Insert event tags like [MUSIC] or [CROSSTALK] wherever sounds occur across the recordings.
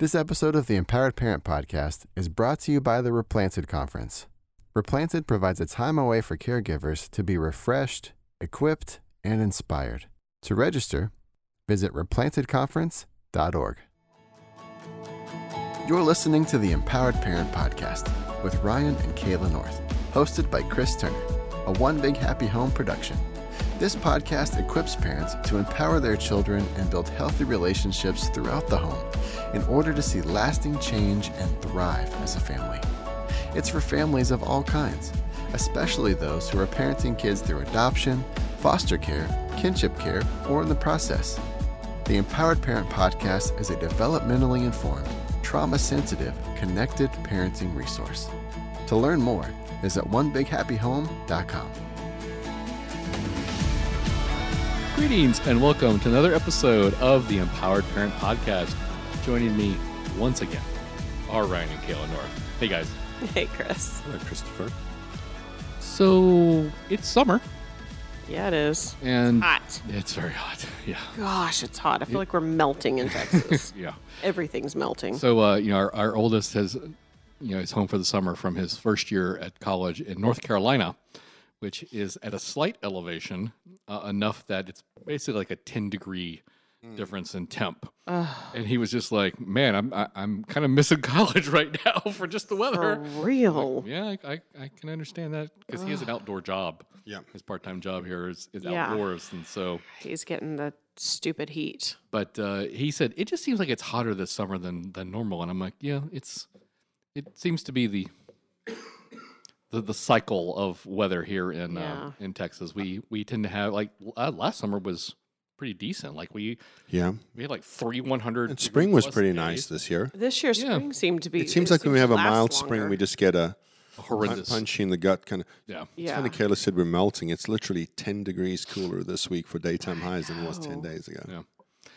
This episode of the Empowered Parent Podcast is brought to you by the Replanted Conference. Replanted provides a time away for caregivers to be refreshed, equipped, and inspired. To register, visit replantedconference.org. You're listening to the Empowered Parent Podcast with Ryan and Kayla North, hosted by Chris Turner, a One Big Happy Home production. This podcast equips parents to empower their children and build healthy relationships throughout the home in order to see lasting change and thrive as a family. It's for families of all kinds, especially those who are parenting kids through adoption, foster care, kinship care, or in the process. The Empowered Parent Podcast is a developmentally informed, trauma sensitive, connected parenting resource. To learn more, visit onebighappyhome.com. Greetings and welcome to another episode of the Empowered Parent Podcast. Joining me once again are Ryan and Kayla North. Hey guys. Hey, Chris. Hello, Christopher. So it's summer Yeah, it is. and Hot. it's very hot. [LAUGHS] Yeah. Gosh, it's hot. I feel like we're melting in [LAUGHS] Texas. Yeah. Everything's melting. So uh, you know, our, our oldest has you know is home for the summer from his first year at college in North Carolina, which is at a slight elevation, uh, enough that it's basically like a ten degree difference in temp. And he was just like, "Man, I'm I, I'm kind of [LAUGHS] missing college right now for just the For weather." real. Yeah, I, I, I can understand that because he has an outdoor job. Yeah. His part time job here is, is Yeah. outdoors. And so, He's getting the stupid heat. but uh, he said, it just seems like it's hotter this summer than, than normal. And I'm like, yeah, it's, it seems to be the, the, the cycle of weather here in, uh, in Texas. We, we tend to have like uh, last summer was pretty decent. Like we, Yeah. we had like three 100. And spring was pretty days. nice this year. This year, Yeah. spring seemed to be. It seems like when we have a last mild spring, we just get a Horrendous. punch in the gut kind of. Yeah. It's Yeah. funny, Kayla said we're melting. It's literally 10 degrees cooler this week for daytime highs than it was 10 days ago. Yeah.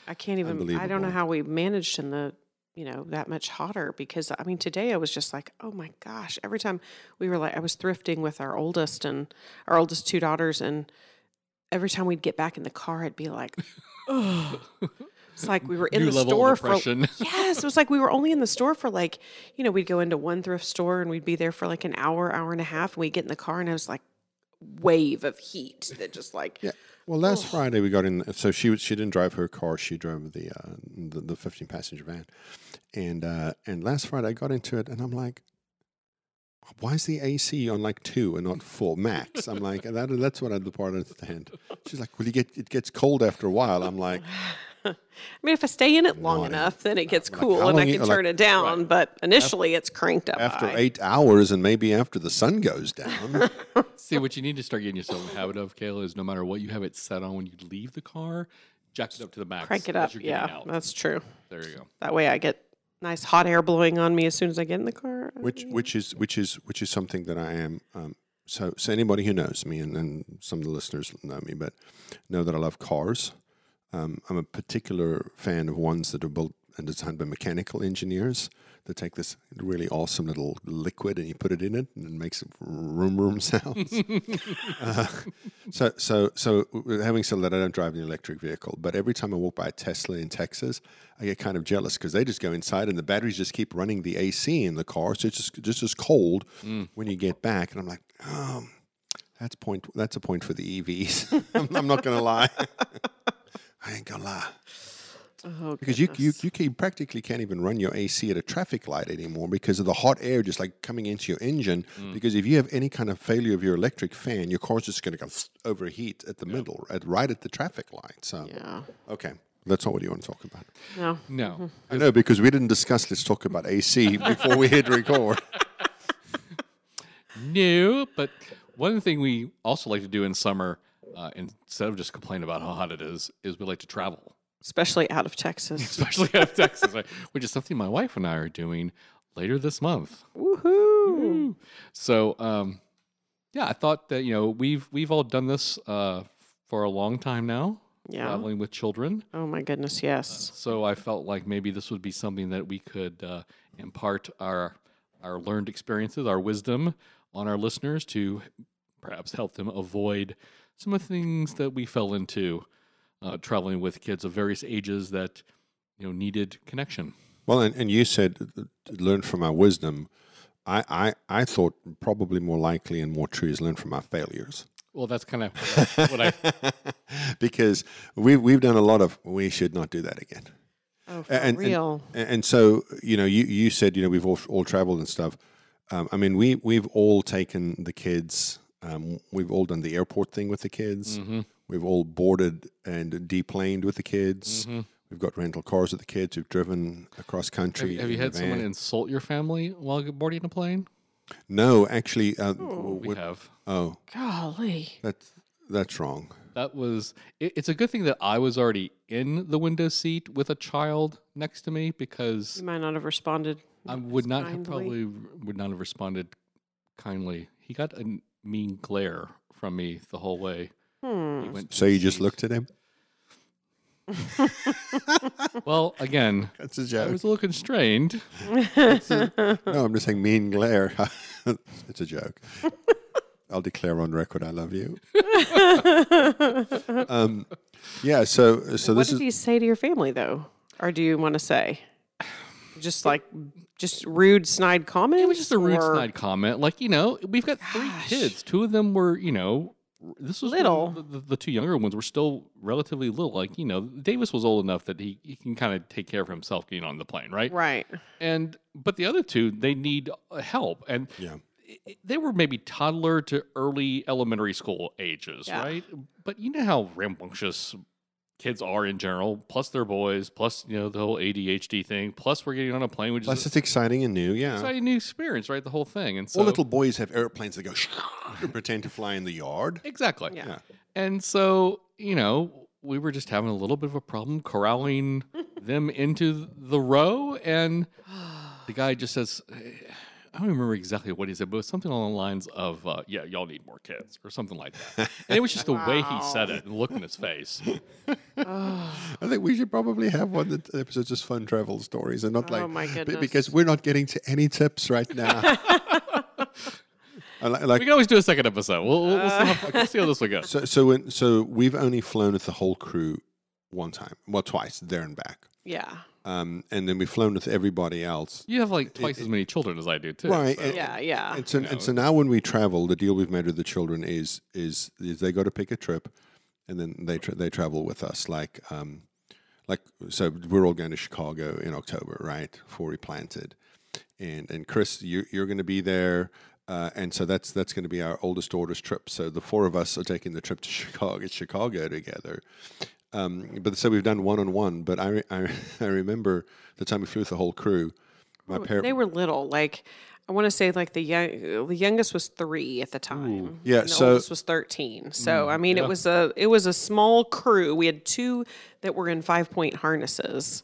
I can't even. I don't know how we managed in the, you know, that much hotter because I mean, today I was just like, oh my gosh. Every time we were like, I was thrifting with our oldest and our oldest two daughters, and every time we'd get back in the car, I'd be like, oh. It's like we were [LAUGHS] in New the store for [LAUGHS] yes, it was like we were only in the store for like, you know, we'd go into one thrift store and we'd be there for like an hour, hour and a half, and we'd get in the car and i was like wave of heat that just like Yeah. Well, last Friday we got in. So she she didn't drive her car. She drove the uh, the, the 15 passenger van, and uh, and last Friday I got into it, and I'm like, why is the AC on like two and not full max? I'm like, that, that's what I the part I understand. She's like, well, you get it gets cold after a while. I'm like, [LAUGHS] I mean, if I stay in it long No, enough, then it gets how cool and I long you- can like- turn it down. But initially, it's cranked up. after high. eight hours, and maybe after the sun goes down. [LAUGHS] See, what you need to start getting yourself in the habit of, Kayla, is no matter what you have it set on when you leave the car, jack it up to the max. crank it up. you're Yeah, out. that's true. There you go. That way, I get nice hot air blowing on me as soon as I get in the car. which which is which is which is something that I am. Um, so so anybody who knows me, and, and some of the listeners know me, but know that I love cars. Um, I'm a particular fan of ones that are built and designed by mechanical engineers that take this really awesome little liquid and you put it in it and it makes room room sounds. [LAUGHS] uh, so so so having said that, I don't drive an electric vehicle, but every time I walk by a Tesla in Texas, I get kind of jealous because they just go inside and the batteries just keep running the AC in the car, so it's just just as cold when you get back, and I'm like, oh, that's point. That's a point for the EVs. I'm, [LAUGHS] I'm not gonna lie. [LAUGHS] I ain't gonna lie. oh, Because you, you you can practically can't even run your AC at a traffic light anymore because of the hot air just like coming into your engine. Mm. Because if you have any kind of failure of your electric fan, your car's just going to go [SNIFFS] overheat at the middle, at right at the traffic light. So yeah, okay, that's not what you want to talk about. no, No. Mm-hmm. I know because we didn't discuss. Let's talk about AC [LAUGHS] before we hit record. [LAUGHS] No, but one thing we also like to do in summer, uh, instead of just complaining about how hot it is, is we like to travel, especially out of Texas. [LAUGHS] especially out of Texas, right? which is something my wife and I are doing later this month. Woohoo! So, um, yeah, I thought that you know we've we've all done this uh, for a long time now, Yeah. traveling with children. Oh my goodness, yes. So I felt like maybe this would be something that we could uh, impart our our learned experiences, our wisdom on our listeners to perhaps help them avoid some of the things that we fell into uh, traveling with kids of various ages that you know needed connection. Well, and, and you said uh, learn from our wisdom. I, I, I thought probably more likely and more true is learn from our failures. Well, that's kind of what I. [LAUGHS] because we've, we've done a lot of, we should not do that again. Oh, for and, and- real. And, and so, you know, you, you said, you know, we've all, all traveled and stuff. Um, I mean, we, we've all taken the kids, um, we've all done the airport thing with the kids. Mhm. We've all boarded and deplaned with the kids. Mhm. We've got rental cars with the kids. We've driven across country. you- have you had someone insult your family while boarding a plane? No, actually, uh, Oh. We have. oh, Golly. that's that's wrong. That was. It, it's a good thing that I was already in the window seat with a child next to me because You might not have responded. I would not have kindly. probably would not have responded kindly. He got a n- mean glare from me the whole way. Hmm. went So the you just seat. looked at him. [LAUGHS] Well, again, [LAUGHS] That's a I joke. I was a little constrained. No, I'm just saying mean glare. [LAUGHS] it's a joke. I'll declare on record I love you. Um, yeah. So so what this did is you say to your family though, or do you want to say just like just rude snide comment. It was just a rude or- snide comment. Like, you know, we've got three Gosh. kids. Two of them were, you know, this was when Little. The, the, the two younger ones were still relatively little. Like, you know, Davis was old enough that he, he can kind of take care of himself getting on the plane, right? Right. And but the other two, they need uh, help, and yeah. i- i- they were maybe toddler to early elementary school ages, Yeah. right? But you know how rambunctious kids are in general. Plus, they're boys. Plus, you know the whole ADHD thing. Plus, we're getting on a plane, which Plus, is it's exciting and new. Yeah. exciting new experience, right? The whole thing, and so All little boys have airplanes that go [LAUGHS] and pretend to fly in the yard. exactly. Yeah. Yeah. And so, you know, we were just having a little bit of a problem corralling [LAUGHS] them into the row. And the guy just says, I don't remember exactly what he said, but it was something along the lines of, uh, yeah, y'all need more kids or something like that. And it was just the way he said it and the look in his face. [LAUGHS] I think we should probably have one that episodes just fun travel stories and not Oh, like my be- goodness. because we're not getting to any tips right [LAUGHS] now. I li- like We can always do a second episode. We'll, we'll, we'll, see, how, we'll see how this one goes. so so when, so we've only flown with the whole crew one time, well twice there and back, yeah. Um, and then we've flown with everybody else. You have like twice as many children as I do, too. Right, so- and- Yeah. Yeah. And so, You know, and so now when we travel, the deal we've made with the children is is, is they go to pick a trip, and then they tra- they travel with us. Like um, like so we're all going to Chicago in October, right? For replanted, and and Chris, you you're going to be there. Uh, and so that's that's going to be our oldest daughter's trip. So the four of us are taking the trip to [LAUGHS] Chicago, Chicago together. Um, but so we've done one on one. But I, re- [LAUGHS] I I remember the time we flew with the whole crew. My Oh, parents. They were little. Like I want to say, like the young, the youngest was three at the time. Yeah, and the so- oldest was thirteen. So I mean, yeah. it was a it was a small crew. We had two that were in five point harnesses,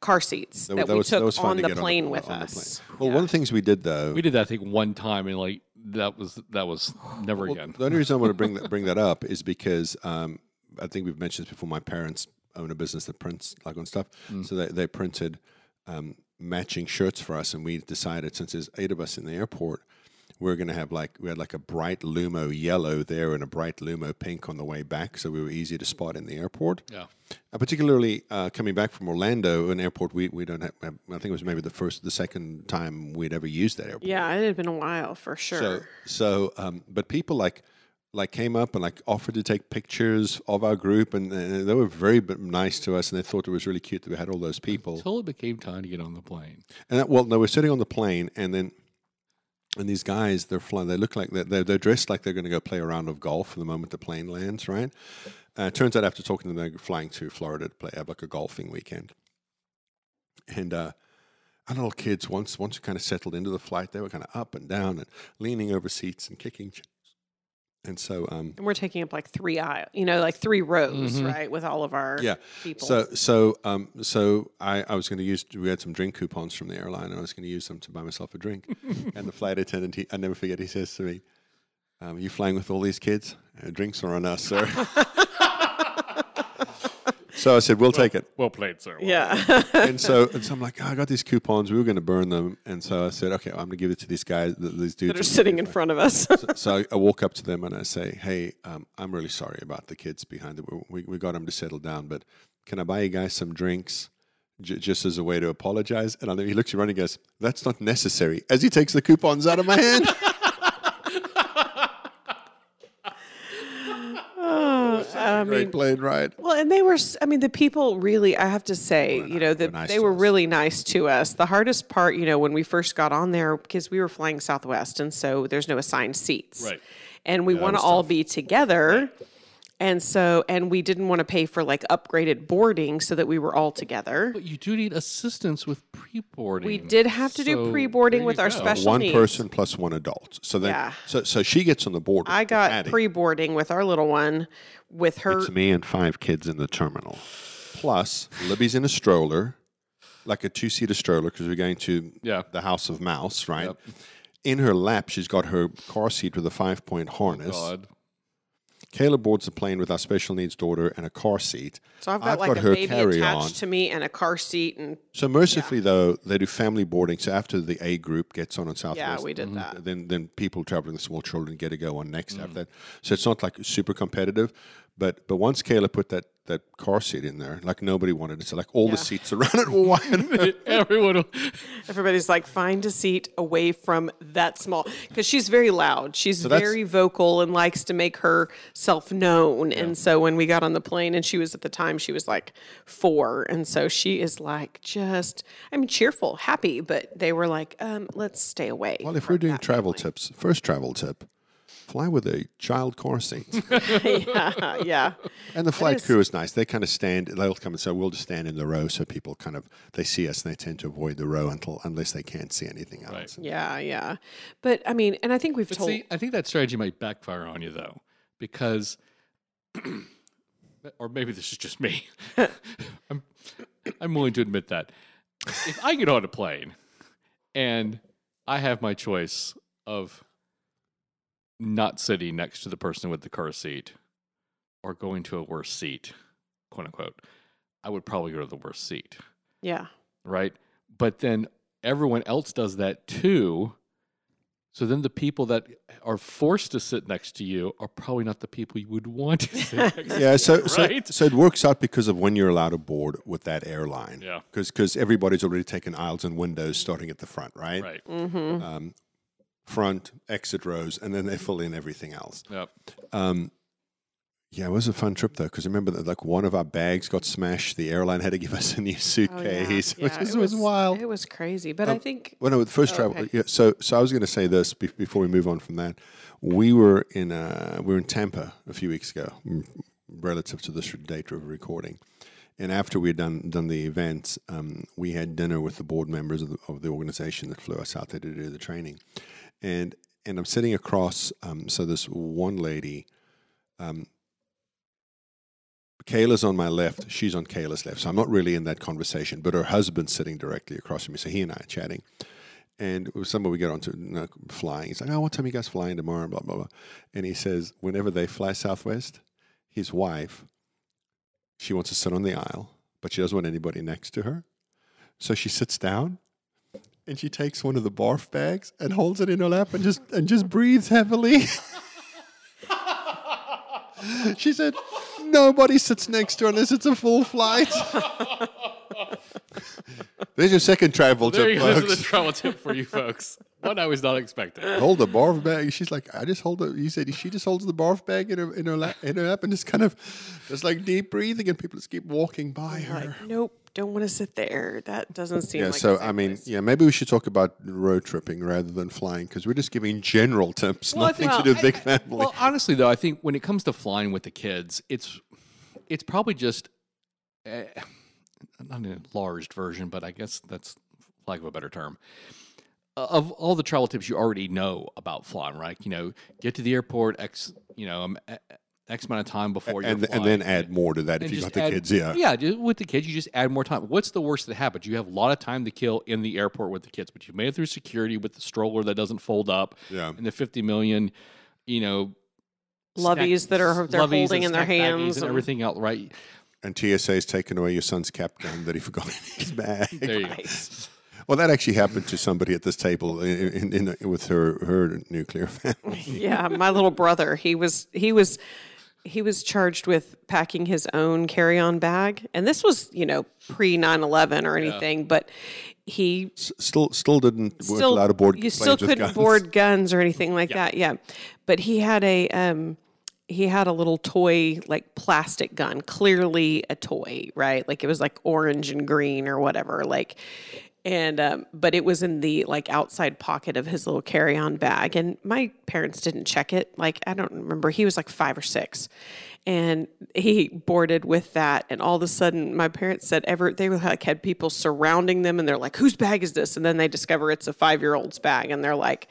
car seats that, we was- took was fun on the plane on with on the us. plane. Well, one of the things we did though, We did that, I think, one time, and like that was that was [SIGHS] never well, again. the only reason I want to bring that [LAUGHS] bring that up is because um, I think we've mentioned this before. My parents own a business that prints like on stuff, Mm. so they they printed um, matching shirts for us, and we decided since there's eight of us in the airport. We're gonna have like we had like a bright Lumo yellow there and a bright Lumo pink on the way back, so we were easy to spot in the airport. Yeah. Uh, particularly uh, coming back from Orlando, an airport we, we don't have. I think it was maybe the first, the second time we'd ever used that airport. Yeah, it had been a while for sure. So, so, um, but people like, like came up and like offered to take pictures of our group, and, and they were very nice to us, and they thought it was really cute that we had all those people. Until it became time to get on the plane. And that, well, no, we're sitting on the plane, and then, and these guys, they're flying. They look like they're, they're, they're dressed like they're going to go play a round of golf the moment the plane lands, right? Uh, it turns out after talking to them, they're flying to Florida to play have like a golfing weekend. And uh, our little kids, once once you kind of settled into the flight, they were kind of up and down and leaning over seats and kicking. And so, um, and we're taking up like three aisle, you know, like three rows, Mhm. right, with all of our yeah. people. So so um so I, I was going to use we had some drink coupons from the airline and I was going to use them to buy myself a drink. [LAUGHS] and the flight attendant, he, I never forget, he says to me, um, "You flying with all these kids? Uh, drinks are on us, sir." [LAUGHS] so I said, "We'll take it." Well played, sir. Well yeah. [LAUGHS] And so, and so I'm like, oh, "I got these coupons. We were going to burn them." And so I said, "Okay, I'm going to give it to these guys, th- these dudes that are sitting in front of us. [LAUGHS] so I, I walk up to them and I say, "Hey, um, I'm really sorry about the kids behind it. We, we got them to settle down, but can I buy you guys some drinks j- just as a way to apologize. And I know he looks around and goes, "That's not necessary." As he takes the coupons out of my hand. [LAUGHS] I Great mean, plane ride. well, and they were, I mean, the people really, I have to say, you know, that nice they were us. really nice to us. The hardest part, you know, when we first got on there, because we were flying Southwest, and so there's no assigned seats. Right. And we want to all tough. be together. And so, and we didn't want to pay for like upgraded boarding so that we were all together. But you do need assistance with pre-boarding. We did have to do So pre-boarding with our go. special One needs. person plus one adult. So then, Yeah. so so she gets on the board. I got Patty. pre-boarding with our little one, with her. It's me and five kids in the terminal. Plus, Libby's in a stroller, like a two-seater stroller, because we're going to Yeah. the House of Mouse, right? Yep. In her lap, she's got her car seat with a five-point harness. God. Kayla boards the plane with our special needs daughter and a car seat. So I've got I've like got a her baby attached to me and a car seat, and So mercifully, though, they do family boarding. So after the A group gets on on Southwest, yeah, we did that. then then people traveling with small children get to go on next Mm. after that. So it's not like super competitive. But but once Kayla put that that car seat in there, like nobody wanted it. So like all Yeah. the seats around it were wide. [LAUGHS] Everyone. [LAUGHS] Everybody's like, find a seat away from that small because she's very loud. She's that's- very vocal and likes to make herself known. And so when we got on the plane, and she was at the time she was like four, and so she is like just, I mean, cheerful, happy, but they were like, um, let's stay away. well, if we're doing travel family. tips, first travel tip: fly with a child car seat. [LAUGHS] yeah, yeah. And the flight is- crew is nice. They kind of stand. They'll come and say, "We'll just stand in the row," so people kind of they see us and they tend to avoid the row until unless they can't see anything else. Right. Yeah, yeah. But I mean, and I think we've But told see, I think that strategy might backfire on you though, because, or maybe this is just me. [LAUGHS] I'm, I'm willing to admit that if I get on a plane and I have my choice of not sitting next to the person with the car seat or going to a worse seat, quote unquote, I would probably go to the worst seat yeah. right? But then everyone else does that too. So then the people that are forced to sit next to you are probably not the people you would want to sit [LAUGHS] next to. Yeah, so, so Right? so it works out because of when you're allowed aboard with that airline. Yeah. because everybody's already taken aisles and windows starting at the front, right? Right. Mm-hmm. Um, front exit rows, and then they fill in everything else. Yep. Um, yeah, it was a fun trip though, because remember that like one of our bags got smashed. The airline had to give us a new Oh, yeah. suitcase, [LAUGHS] Yeah, which it was, was wild. It was crazy. But I think Well, no, the first Oh, travel. okay. Yeah, so, so I was going to say this be- before we move on from that. We were in uh, we were in Tampa a few weeks ago, mm, relative to this date of recording. And after we had done done the event, um, we had dinner with the board members of the, of the organization that flew us out there to do the training. And and I'm sitting across. Um, so this one lady. Um, Kayla's on my left. She's on Kayla's left. So I'm not really in that conversation, but her husband's sitting directly across from me. So he and I are chatting. And somebody we get onto you know, flying. He's like, oh, what time you guys flying tomorrow? Blah, blah, blah. And he says, whenever they fly Southwest, his wife, she wants to sit on the aisle, but she doesn't want anybody next to her. So she sits down and she takes one of the barf bags and holds it in her lap and just and just breathes heavily. [LAUGHS] she said, nobody sits next to her unless it's a full flight. [LAUGHS] There's your second travel There tip, you go. This is the travel tip for you folks. One I was not expecting. [LAUGHS] hold the barf bag. She's like, I just hold it. You said she just holds the barf bag in her in her lap, in her lap, and just kind of just like deep breathing, and people just keep walking by her. like, nope, don't want to sit there. That doesn't seem yeah. like. so a safe I mean, place. yeah, maybe we should talk about road tripping rather than flying because we're just giving general tips, Well, nothing think- to do with I- big family. Well, honestly, though, I think when it comes to flying with the kids, it's it's probably just uh, not an enlarged version, but I guess that's lack of a better term. Uh, Of all the travel tips you already know about flying, right? You know, get to the airport x, you know, um, a- a- x amount of time before and you're and then add more to that if you just got the add- kids. Yeah. yeah. With the kids, you just add more time. What's the worst that happens? You have a lot of time to kill in the airport with the kids, but you made it through security with the stroller that doesn't fold up, Yeah. and the fifty million, you know, Loveys that are- they're loveys holding in their hands and and- everything else, right? And TSA's taken away your son's cap gun that he [LAUGHS] forgot in his bag. There you go. Well, that actually happened to somebody at this table in, in, in, with her her nuclear family. [LAUGHS] yeah, my little brother, he was he was he was charged with packing his own carry-on bag, and this was you know pre 9-11 or anything, but he S- still, still didn't weren't still allowed to board. you still couldn't guns. board guns or anything like that yeah but he had a um he had a little toy like plastic gun clearly a toy right like it was like orange and green or whatever like and um, but it was in the like outside pocket of his little carry-on bag. And my parents didn't check it. Like i don't remember. He was like five or six. And he boarded with that. And all of a sudden my parents said ever they like had people surrounding them. And they're like whose bag is this? And then they discover it's a five-year-old's bag. And they're like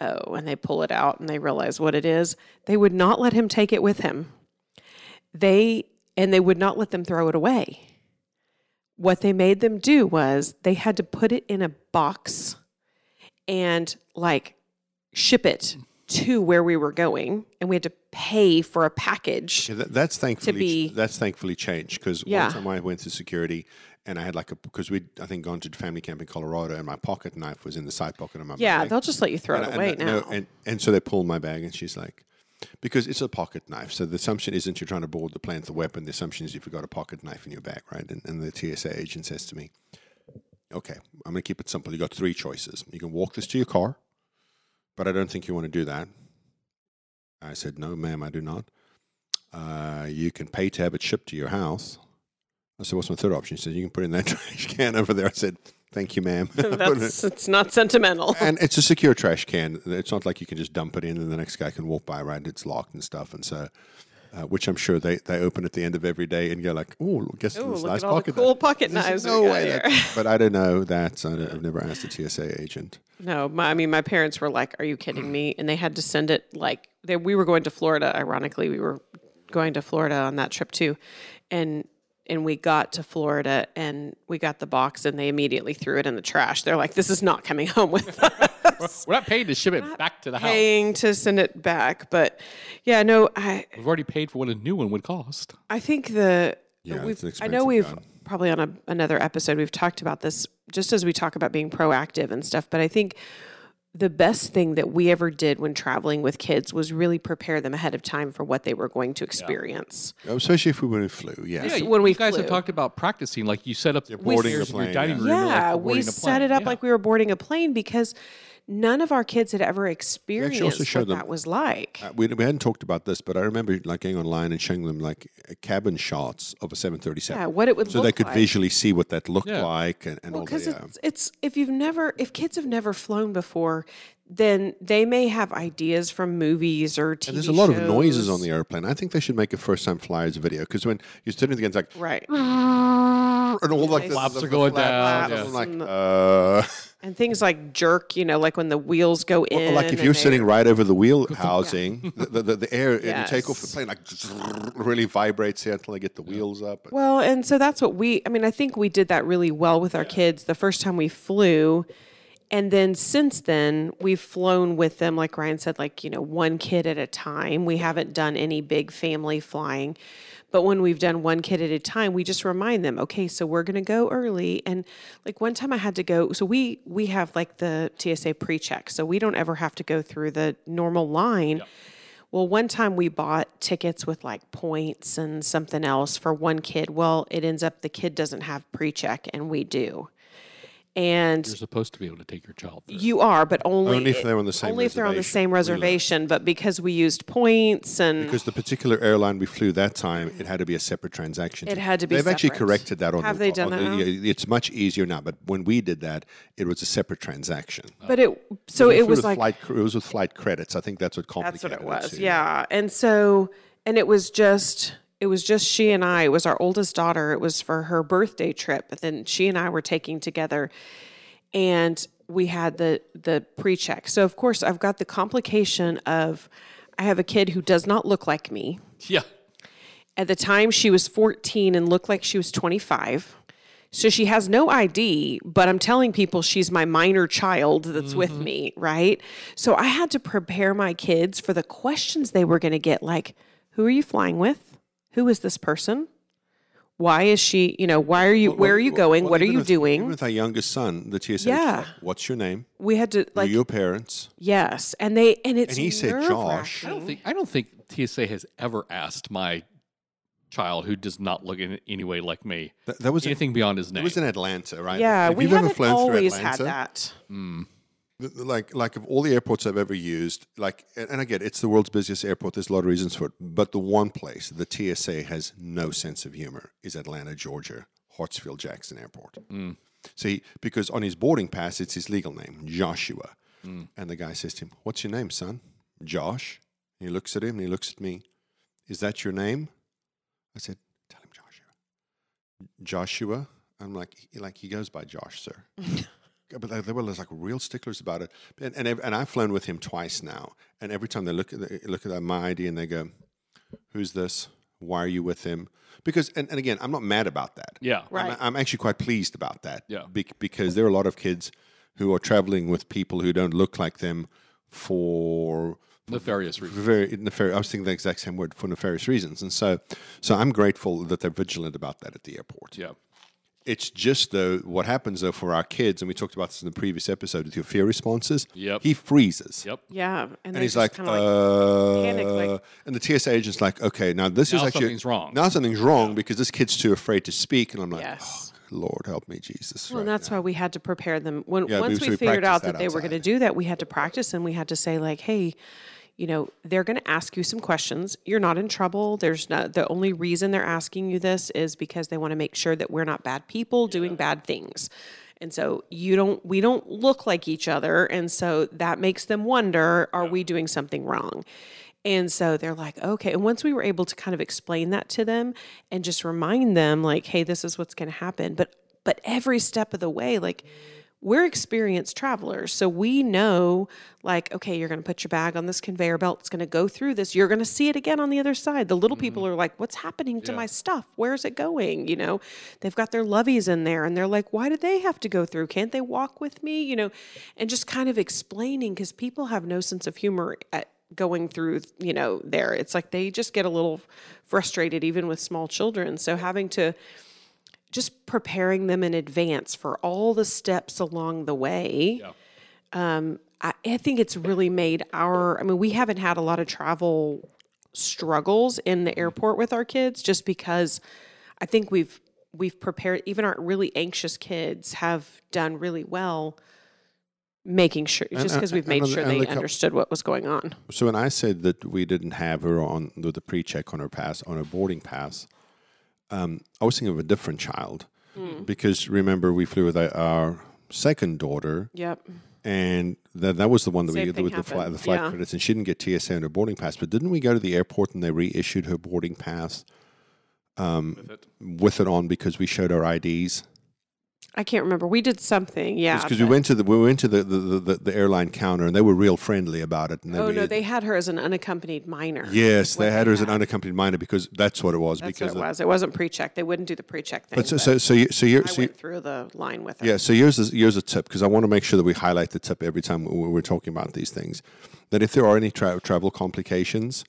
oh and they pull it out and they realize what it is. They would not let him take it with him. They and they would not let them throw it away what they made them do was they had to put it in a box and like ship it to where we were going and we had to pay for a package Yeah, that, that's thankfully be- that's thankfully changed because Yeah. one time I went to security and I had like a because we'd I think gone to family camp in Colorado and my pocket knife was in the side pocket of my yeah bag. they'll just let you throw And it I- away and, now no, and and so they pulled my bag and she's like, because it's a pocket knife. So the assumption isn't you're trying to board the plane with a weapon. The assumption is you've got a pocket knife in your bag, right? And, and the TSA agent says to me, okay, I'm going to keep it simple. You've got three choices. You can walk this to your car, but I don't think you want to do that. I said, no, ma'am, I do not. Uh, you can pay to have it shipped to your house. I said, what's my third option? She said, you can put it in that [LAUGHS] trash can over there. I said, thank you, ma'am. [LAUGHS] It- that's it's not sentimental [LAUGHS] and it's a secure trash can. It's not like you can just dump it in and the next guy can walk by, right? It's locked and stuff. And so, uh, which I'm sure they, they open at the end of every day and go like, oh, guess Ooh, this nice at all the pocket. cool knife." pocket There's knives No way. That, [LAUGHS] but I don't know that. I I've never asked a TSA agent. No, my, I mean, my parents were like, "Are you kidding me?" And they had to send it like they, we were going to Florida. Ironically, we were going to Florida on that trip too, and and we got to Florida and we got the box and they immediately threw it in the trash. They're like, "This is not coming home with [LAUGHS] us." We're not paid to ship it back to the house. Paying to send it back, but yeah, no, I We've already paid for what a new one would cost. I think the Yeah, we've, it's an I know we've gun. probably on a, another episode we've talked about this just as we talk about being proactive and stuff. But I think the best thing that we ever did when traveling with kids was really prepare them ahead of time for what they were going to experience. Oh, especially if we were in flu. Yeah. Yeah, when you we guys have talked about practicing. Like you set up the boarding chairs a in your dining yeah. room. you're like Yeah, we set plane. it up Yeah. like we were boarding a plane because none of our kids had ever experienced showed what them- that was like. Uh, we, we hadn't talked about this, but I remember like going online and showing them like uh, cabin shots of a 737. yeah, what it would so look they could like. visually see what that looked Yeah. like and, and Well, all because the. Uh, it's, it's if you've never if kids have never flown before, then they may have ideas from movies or TV and there's a lot of noises on the airplane. I think they should make a first time flyers video because when you're sitting there, it's like, right, [LAUGHS] and all like the Flaps the- are going the flaps, down, I'm yeah. like, uh, [LAUGHS] and things like jerk. You know, like when the wheels go in. or like if you're they- sitting right over the wheel [LAUGHS] housing, the, the, the air, and you take off the plane, like [LAUGHS] really vibrates here until they get the wheels up. Well, and so that's what we, I mean, I think we did that really well with our kids the first time we flew. And then since then, we've flown with them, like Ryan said, like, you know, one kid at a time. We haven't done any big family flying. But when we've done one kid at a time, we just remind them, okay, so we're going to go early. And like one time I had to go, so we we have like the TSA pre-check, so we don't ever have to go through the normal line. Well, one time we bought tickets with like points and something else for one kid. Well, it ends up the kid doesn't have pre check and we do. And You're supposed to be able to take your child. Through. you are, but only, Only if they're on the same only if they're on the reservation. same reservation. But because we used points and Because the particular airline we flew that time, it had to be a separate transaction. It had to be They've actually corrected that on Have the, they done on that the- yeah, It's much easier now, but when we did that, it was a separate transaction. Oh. but it so We it was with like flight, it was with flight credits. I think that's what complicated. That's what it was. too. Yeah. And so, and it was just, it was just she and I. It was our oldest daughter. It was for her birthday trip. And then she and I were taking together, and we had the the pre-check. So of course, I've got the complication of I have a kid who does not look like me. Yeah. At the time, she was 14 and looked like she was 25. So she has no ID, but I'm telling people she's my minor child that's with mm-hmm. me, right? So I had to prepare my kids for the questions they were going to get like, who are you flying with? Who is this person? Why is she? You know, why are you? Well, where well, are you well, going? well, what are you with- Even doing? with our youngest son, the TSA, Yeah. like, what's your name? We had to like are your parents? yes, and they and it's And he said, "Josh." I don't think I don't think TSA has ever asked my child who does not look in any way like me That, that was anything beyond his name. it was in Atlanta, right? Yeah, If we you've ever haven't through always Atlanta, had that. Mm. Th- th- like like of all the airports I've ever used, like and and I get it, it's the world's busiest airport. There's a lot of reasons for it, but the one place the TSA has no sense of humor is Atlanta, Georgia, Hartsfield Jackson Airport. Mm. See, because on his boarding pass it's his legal name, Joshua, Mm. and the guy says to him, "What's your name, son?" Josh. And he looks at him and he looks at me. Is that your name? I said, "Tell him Joshua." Joshua. I'm like, he- like he goes by Josh, sir. [LAUGHS] but they, they were like real sticklers about it. And, and ev- and I've flown with him twice now. And every time they look at the, look at that, my ID and they go, "Who's this? Why are you with him?" Because and, and again, I'm not mad about that. Yeah. I'm, Right. I'm actually quite pleased about that. Yeah. Bec- because there are a lot of kids who are traveling with people who don't look like them for Nefarious reasons. very nefarious. I was thinking the exact same word for nefarious reasons, and so so I'm grateful that they're vigilant about that at the airport. Yeah. It's just though what happens though for our kids, and we talked about this in the previous episode with your fear responses. Yep. He freezes. Yep. Yeah, and, And he's like, kinda uh, panic, like- and the TSA agent's like, okay, now this Now is actually something's wrong. Now something's wrong because this kid's too afraid to speak, and I'm like, yes. oh, Lord help me, Jesus. Well, and right that's now. why we had to prepare them. When Yeah, once we- we, so we figured out that that they were going to do that, we had to practice and we had to say like, "Hey, you know, they're going to ask you some questions. You're not in trouble. There's not the only reason they're asking you this is because they want to make sure that we're not bad people doing bad things." And so you don't we don't look like each other and so that makes them wonder, are we doing something wrong? And so they're like, okay. And once we were able to kind of explain that to them and just remind them, like, hey, this is what's going to happen. But but every step of the way, like, we're experienced travelers. So we know, like, okay, you're going to put your bag on this conveyor belt. It's going to go through this. You're going to see it again on the other side. The little people mm-hmm. are like, what's happening to my stuff? Where's it going? You know, they've got their loveys in there and they're like, why do they have to go through? Can't they walk with me? You know, and just kind of explaining because people have no sense of humor at going through, you know, there. It's like they just get a little frustrated even with small children. So having to, just preparing them in advance for all the steps along the way. Yeah. Um, I, I think it's really made our. I mean, we haven't had a lot of travel struggles in the airport with our kids, just because I think we've we've prepared. Even our really anxious kids have done really well. Making sure, just because we've made the- sure and they the understood what was going on. So when I said that we didn't have her on with the pre-check on her pass on her boarding pass, um, I was thinking of a different child Hmm. because remember we flew with our- our second daughter, Yep. and that that was the one that Same we thing with the flight the flight yeah. credits, and she didn't get TSA on her boarding pass. But didn't we go to the airport and they reissued her boarding pass um, With it. with it on because we showed our IDs? I can't remember. We did something. Yeah. because we went to the we went to the the, the, the, airline counter and they were real friendly about it. And they Oh no, they had her as an unaccompanied minor. Yes, they had her as an unaccompanied minor because that's what it was. That's because what it was. It wasn't pre-check. They wouldn't do the pre-check thing. But so so so you, so you're I so went through the line with her. yeah. So here's a, here's a tip because I want to make sure that we highlight the tip every time we- we're talking about these things. That if there are any tra- travel complications,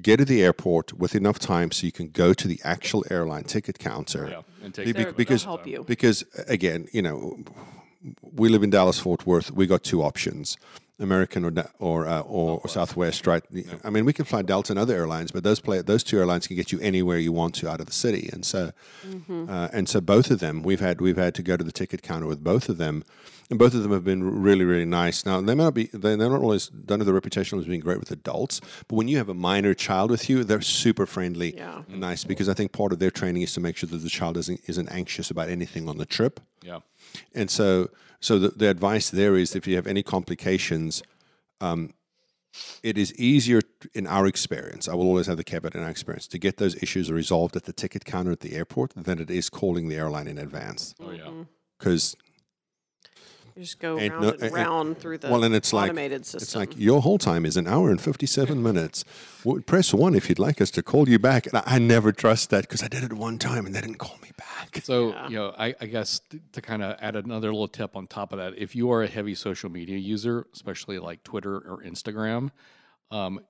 get to the airport with enough time so you can go to the actual airline ticket counter. Yeah. And take Be- care of it. because- They'll help you. Because again, you know, we live in Dallas Fort Worth. We got two options: American or or uh, or, or Southwest. Right? I mean, we can fly Delta and other airlines, but those play those two airlines can get you anywhere you want to out of the city. And so, uh, and so both of them, we've had we've had to go to the ticket counter with both of them, and both of them have been really really nice. Now they may not be they- they're not always done with the reputation as being great with adults, but when you have a minor child with you, they're super friendly Yeah. and nice because I think part of their training is to make sure that the child isn't isn't anxious about anything on the trip. Yeah. And so, so the, the advice there is if you have any complications, um, it is easier in our experience. I will always have the caveat in our experience to get those issues resolved at the ticket counter at the airport than it is calling the airline in advance. Oh yeah. Because You just go Ain't round no- and and- round through the well, and it's like automated system. it's like your whole time is an hour and fifty-seven minutes. Well, press one if you'd like us to call you back. And I, I never trust that because I did it one time and they didn't call me back. So, Yeah. you know, I, I guess t- to kind of add another little tip on top of that, if you are a heavy social media user, especially like Twitter or Instagram, um,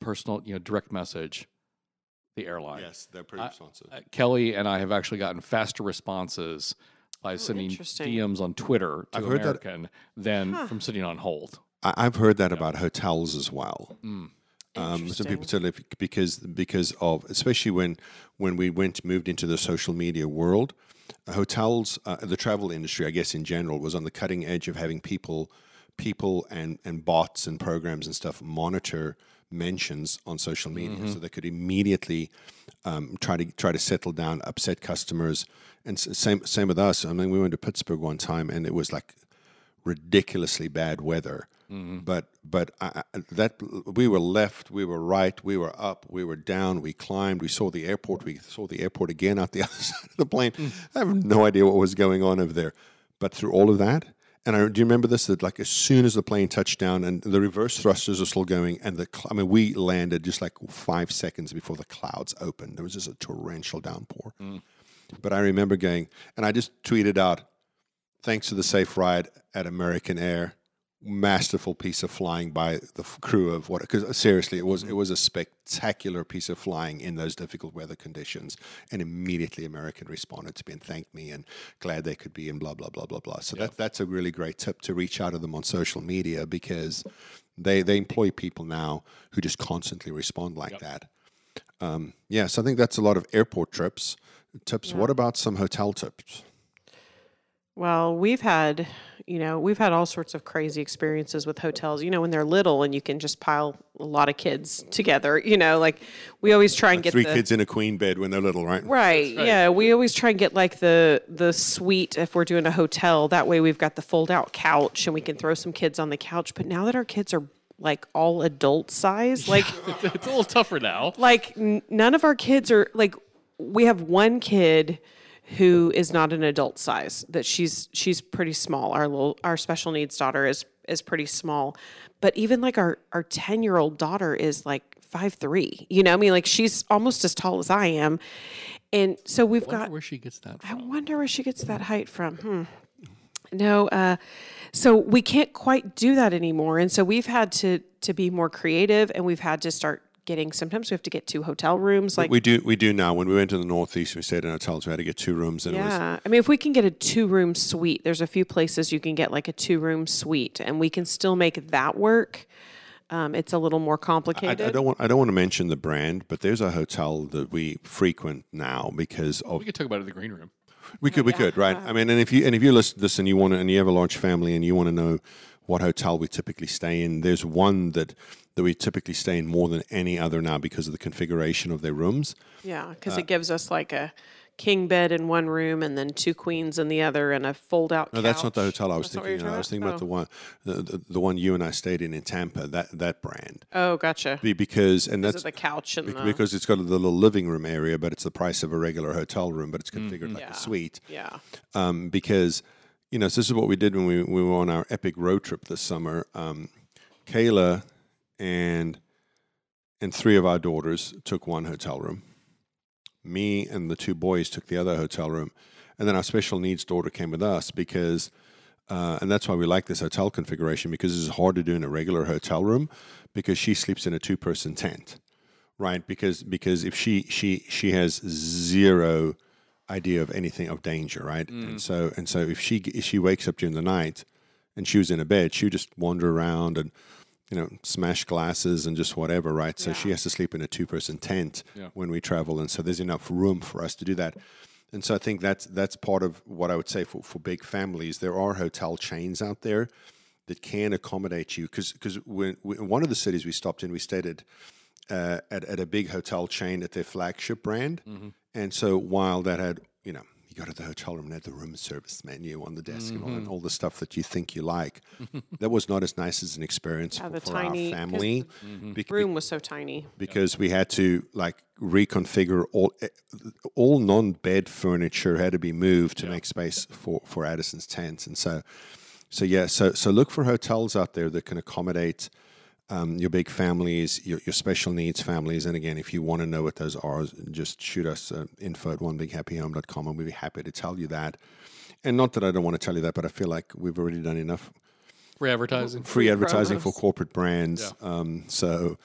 personal, you know, direct message the airline. Yes, they're pretty responsive. Uh, Kelly and I have actually gotten faster responses by sending. DMs on Twitter to I've heard that- American than from sitting on hold. I, I've heard that about hotels as well. Mm. Um, some people Interesting. said if, because because of especially when when we went moved into the social media world, uh, hotels, uh, the travel industry, I guess in general, was on the cutting edge of having people people and and bots and programs and stuff monitor mentions on social media, so they could immediately um, try to try to settle down upset customers. And same same with us. I mean, we went to Pittsburgh one time, and it was like ridiculously bad weather. But but I, that we were left, we were right, we were up, we were down, we climbed, we saw the airport, we saw the airport again out the [LAUGHS] other side of the plane. I have no idea what was going on over there. But through all of that, and I, do you remember this? That like as soon as the plane touched down and the reverse thrusters are still going, and the I mean we landed just like five seconds before the clouds opened. There was just a torrential downpour. Mm. But I remember going, and I just tweeted out, thanks to the safe ride at American Air, masterful piece of flying by the crew of what? Because seriously, it was it was a spectacular piece of flying in those difficult weather conditions. And immediately, American responded to me and thanked me and glad they could be and blah blah blah blah blah. So that that's a really great tip to reach out to them on social media because they they employ people now who just constantly respond like that. Um, yeah, so I think that's a lot of airport trips tips. What about some hotel tips? Well, we've had, you know, we've had all sorts of crazy experiences with hotels. You know, when they're little and you can just pile a lot of kids together. You know, like we always try and get Three the, kids in a queen bed when they're little, right? Right. Yeah. We always try and get like the the suite if we're doing a hotel. That way we've got the fold out couch and we can throw some kids on the couch. But now that our kids are like all adult size, like [LAUGHS] it's a little tougher now. like n- none of our kids are like we have one kid who is not an adult size that she's she's pretty small. Our little our special needs daughter is is pretty small. But even like our our 10 year old daughter is like five three you know? I mean like she's almost as tall as i am. And so we've got where she gets that I wonder where she gets that height from. Hmm. No, uh, so we can't quite do that anymore, and so we've had to to be more creative, and we've had to start getting. Sometimes we have to get two hotel rooms, like We do we do now. When we went to the northeast, we stayed in hotels. We had to get two rooms, and it was yeah. I mean, if we can get a two room suite, there's a few places you can get like a two room suite, and we can still make that work. Um, it's a little more complicated. I don't want I don't want to mention the brand, but there's a hotel that we frequent now because of We could talk about it in the green room. we could we could right. I mean, and if you and if you listen to this and you want to and you have a large family and you want to know what hotel we typically stay in, there's one that that we typically stay in more than any other now because of the configuration of their rooms. Yeah, because Uh, it gives us like a king bed in one room and then two queens in the other and a fold out. No, that's not the hotel I was That's thinking. I was thinking about the one the, the, the one you and I stayed in in Tampa. That that brand Oh, gotcha. Be- because and Because that's of the couch and the, because it's got a little living room area, but it's the price of a regular hotel room, but it's configured like Yeah. a suite. yeah. Um, because you know, so this is what we did when we, we were on our epic road trip this summer. Um, Kayla and and three of our daughters took one hotel room. Me and the two boys took the other hotel room, and then our special needs daughter came with us because. Uh, and that's why we like this hotel configuration because it's hard to do in a regular hotel room because she sleeps in a two person tent right because because if she she she has zero idea of anything of danger right and so and so if she if she wakes up during the night and she was in a bed she would just wander around and you know smash glasses and just whatever right so she has to sleep in a two person tent Yeah. when we travel and so there's enough room for us to do that and so I think that's that's part of what I would say for, for big families. There are hotel chains out there that can accommodate you because because one of the cities we stopped in, we stayed at uh, at, at a big hotel chain at their flagship brand. And so while that had, you know, you go to the hotel room and had the room service menu on the desk and, all, and all the stuff that you think you like, [LAUGHS] that was not as nice as an experience Yeah, for, the for tiny- our 'cause family. Bec- Room was so tiny. because we had to like reconfigure all eh, all non-bed furniture had to be moved to make space for for Addison's tent and so so yeah so so look for hotels out there that can accommodate um, your big families your, your special needs families and again if you want to know what those are just shoot us uh, info at onebighappyhome.com and we'd be happy to tell you that and not that I don't want to tell you that but I feel like we've already done enough Free advertising. free advertising for corporate brands. Um, so,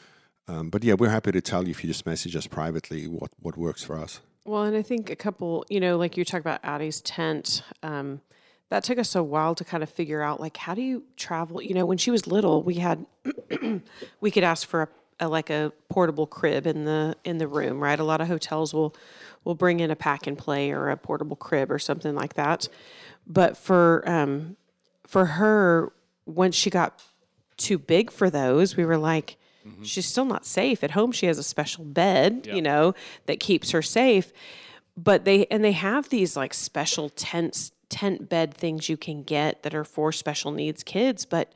Um, but yeah, we're happy to tell you if you just message us privately what what works for us. Well, and I think a couple, you know, like you talk about Addie's tent, um, that took us a while to kind of figure out, like, how do you travel? You know, when she was little, we had, [CLEARS THROAT] we could ask for a, a like a portable crib in the in the room, right? A lot of hotels will will bring in a pack and play or a portable crib or something like that. But for um, for her, once she got too big for those, we were like, she's still not safe at home. She has a special bed, you know, that keeps her safe. But they and they have these like special tents, tent bed things you can get that are for special needs kids, but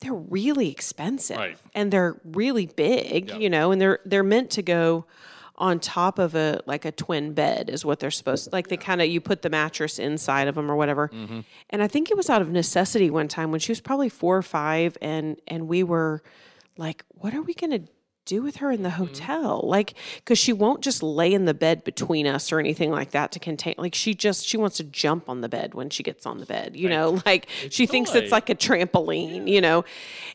they're really expensive. Right. and they're really big, you know, and they're they're meant to go on top of a like a twin bed is what they're supposed to like they kind of you put the mattress inside of them or whatever. Mm-hmm. And i think it was out of necessity one time when she was probably four or five and and we were like what are we going to do with her in the mm-hmm. hotel? Like because she won't just lay in the bed between us or anything like that to contain like she just she wants to jump on the bed when she gets on the bed you know? [LAUGHS] Like she thinks it's like a trampoline you know?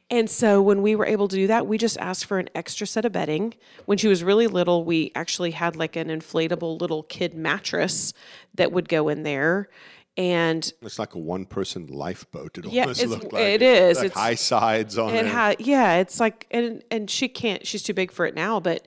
And so when we were able to do that we just asked for an extra set of bedding. When she was really little we actually had like an inflatable little kid mattress that would go in there and It's like a one person lifeboat. It Yeah, almost it's- looked like it is. Like It's- high sides on it it. had yeah it's like and and she can't she's too big for it now but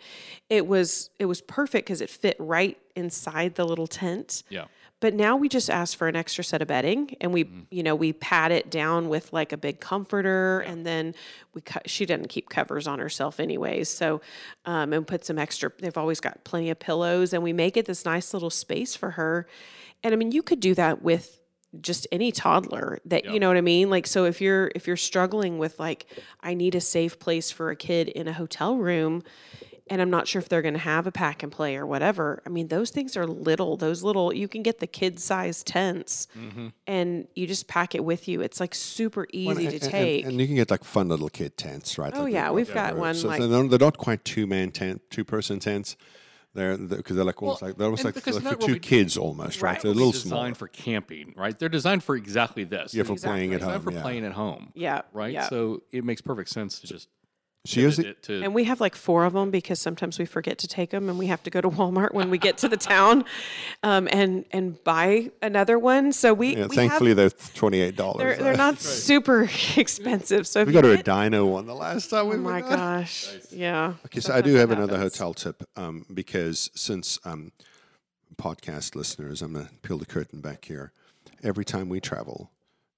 it was it was perfect because it fit right inside the little tent Yeah. but now we just ask for an extra set of bedding and we you know we pad it down with like a big comforter and then we cut she doesn't keep covers on herself anyways so um, and put some extra they've always got plenty of pillows and we make it this nice little space for her and i mean you could do that with just any toddler that you know what i mean like so if you're if you're struggling with like i need a safe place for a kid in a hotel room and I'm not sure if they're going to have a pack and play or whatever. I mean, those things are little. Those little you can get the kid size tents, mm-hmm. and you just pack it with you. It's like super easy And- to and- take. And, you can get like fun little kid tents, right? Oh, Like yeah, we've uh, got for- one, So like- they're, not- they're not quite two man tent, two person tents. They're because they're like almost Well, like they're almost and like, because like for two be- kids almost, right? Right. They're a They're little designed smaller. for camping, right? They're designed for exactly this. Yeah, for Exactly. playing at designed home. for yeah. playing at home. yeah, Right. Yeah. So it makes perfect sense to just So here's pivot the, it to and we have like four of them because sometimes we forget to take them, and we have to go to [LAUGHS] Walmart when we get to the town, um, and and buy another one. So we, yeah, we thankfully have, they're twenty eight dollars. they're they're [LAUGHS] not super [LAUGHS] expensive. So We you got her a Dino one the last time we Oh my gone. gosh! Yeah. Okay, so I do have another hotel tip um, because since um, podcast listeners, I'm going to peel the curtain back here. Every time we travel,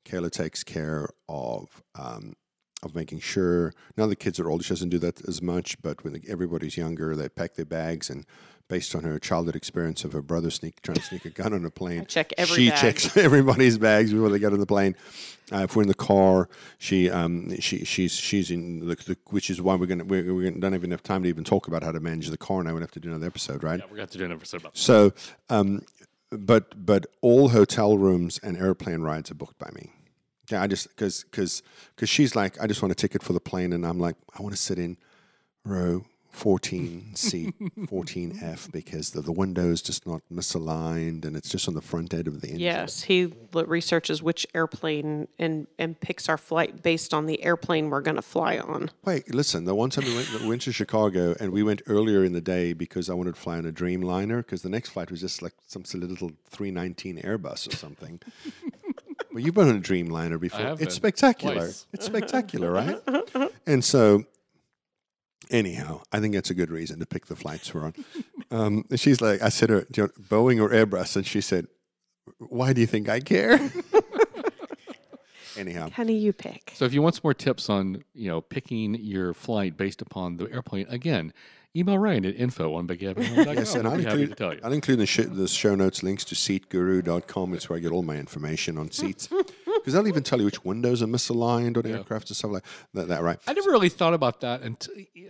Kayla takes care of um, of making sure. Now the kids are older; she doesn't do that as much. But when everybody's younger, they pack their bags and. Based on her childhood experience of her brother sneak trying to sneak a gun on a plane, [LAUGHS] check every she bag. checks [LAUGHS] everybody's bags before they get on the plane. Uh, if we're in the car, she um she she's she's in the, the which is why we're gonna we're, we're gonna, don't even have time to even talk about how to manage the car now. We have to do another episode, right? yeah, we're going to have to do an episode about. So, um, but but all hotel rooms and airplane rides are booked by me. Yeah, I just because because because she's like, I just want a ticket for the plane, and I'm like, I want to sit in row 14C, 14F [LAUGHS] because the, the window is just not misaligned and it's just on the front end of the engine. Yes, he researches which airplane and and picks our flight based on the airplane we're going to fly on. Wait, listen. The one time we went, we went to Chicago and we went earlier in the day because I wanted to fly on a Dreamliner because the next flight was just like some silly little 319 Airbus or something. Well, you've been on a Dreamliner before. have It's been. spectacular. Twice. It's spectacular, right? [LAUGHS] and so, anyhow, I think that's a good reason to pick the flights we're on. Um, and she's like, I said, to her, "Do you know, Boeing or Airbus? And she said, Why do you think I care? [LAUGHS] anyhow. Honey, you pick. So if you want some more tips on, you know, picking your flight based upon the airplane, again, email Ryan at info on bighappyhome.com. Yes, and I'll I'll be to include, tell you. I'll include the, sh- the show notes links to seatguru.com. It's where I get all my information on seats. [LAUGHS] Because they'll even tell you which windows are misaligned on aircraft and stuff like that. that right. I never really thought about that and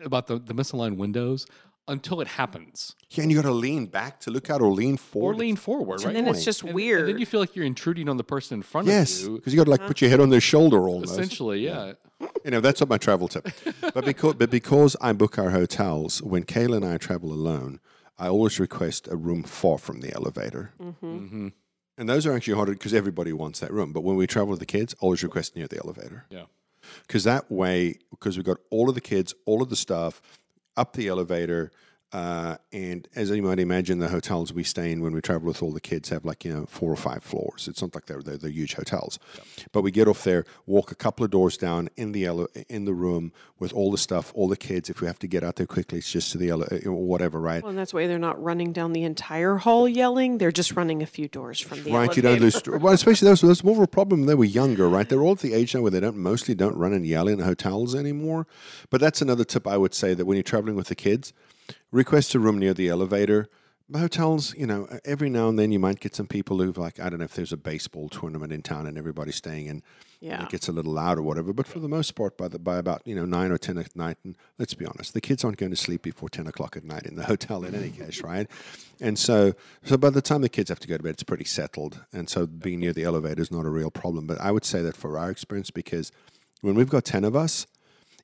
about the, the misaligned windows until it happens. Yeah, and you got to lean back to look out or lean forward. Or lean forward, right? And then it's just And- weird. And then you feel like you're intruding on the person in front Yes, of you. because you got to like put your head on their shoulder almost. Essentially, yeah. You know, that's what my travel tip. [LAUGHS] but because but because I book our hotels, when Kayla and I travel alone, I always request a room far from the elevator. Mm-hmm. And those are actually harder because everybody wants that room. But when we travel with the kids, I always request near the elevator. Yeah. Because that way, because we've got all of the kids, all of the stuff, up the elevator. Uh, and as you might imagine, the hotels we stay in when we travel with all the kids have like you know four or five floors. It's not like they're they're, they're huge hotels, but we get off there, walk a couple of doors down in the ele- in the room with all the stuff, all the kids. If we have to get out there quickly, it's just to the ele- or whatever, right? Well, and that's why they're not running down the entire hall yelling. They're just running a few doors from the right, elevator. you don't lose. Well, especially those. That's more of a problem when they were younger, right? They're all at the age now where they don't mostly don't run and yell in hotels anymore. But that's another tip I would say that when you're traveling with the kids, request a room near the elevator. Hotels, you know, every now and then you might get some people who've like, I don't know if there's a baseball tournament in town and everybody's staying in, and Yeah. it gets a little loud or whatever. But for the most part, by the by about you know nine or ten at night, and let's be honest, the kids aren't going to sleep before ten o'clock at night in the [LAUGHS] hotel in any [LAUGHS] case, right? And so, so by the time the kids have to go to bed, it's pretty settled, and so being near the elevator is not a real problem. But I would say that for our experience, because when we've got ten of us,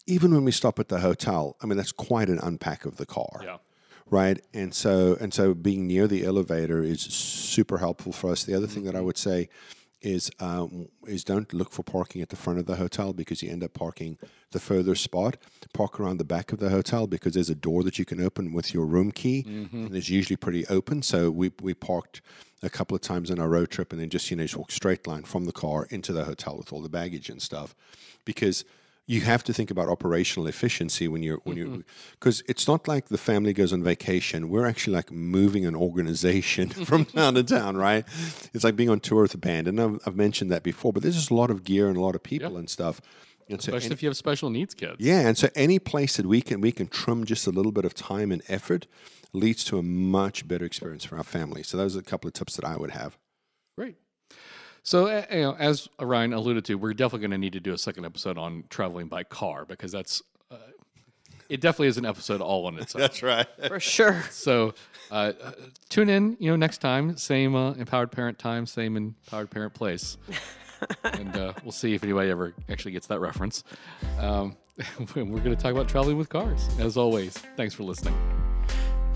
even when we stop at the hotel, I mean that's quite an unpack of the car. Yeah. right? And so and so being near the elevator is super helpful for us. The other thing that i would say is um, is don't look for parking at the front of the hotel because you end up parking the further spot. Park around the back of the hotel because there's a door that you can open with your room key and it's usually pretty open. So we, we parked a couple of times on our road trip and then just you know just walk straight line from the car into the hotel with all the baggage and stuff because you have to think about operational efficiency when you're when you because mm-hmm. it's not like the family goes on vacation. We're actually like moving an organization [LAUGHS] from town to town, right? It's like being on tour with a band, and I've, I've mentioned that before. But there's just a lot of gear and a lot of people and stuff. And so Especially if you have special needs kids. yeah, and so any place that we can we can trim just a little bit of time and effort leads to a much better experience for our family. So those are a couple of tips that I would have. Great. So, uh, you know, as Ryan alluded to, we're definitely going to need to do a second episode on traveling by car because that's uh, it. Definitely is an episode all on its [LAUGHS] own. That's right. For sure. [LAUGHS] So, uh, uh, tune in. You know, next time, same uh, empowered parent time, same empowered parent place, [LAUGHS] and uh, we'll see if anybody ever actually gets that reference. Um, we're going to talk about traveling with cars, as always. Thanks for listening.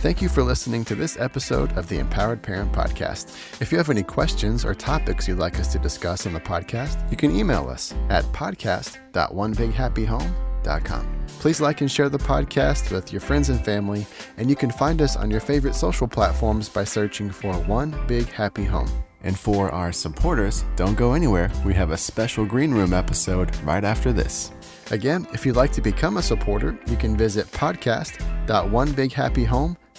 Thank you for listening to this episode of the Empowered Parent Podcast. If you have any questions or topics you'd like us to discuss on the podcast, you can email us at podcast.onebighappyhome.com. Please like and share the podcast with your friends and family, and you can find us on your favorite social platforms by searching for One Big Happy Home. And for our supporters, don't go anywhere. We have a special Green Room episode right after this. Again, if you'd like to become a supporter, you can visit podcast.onebighappyhome.com.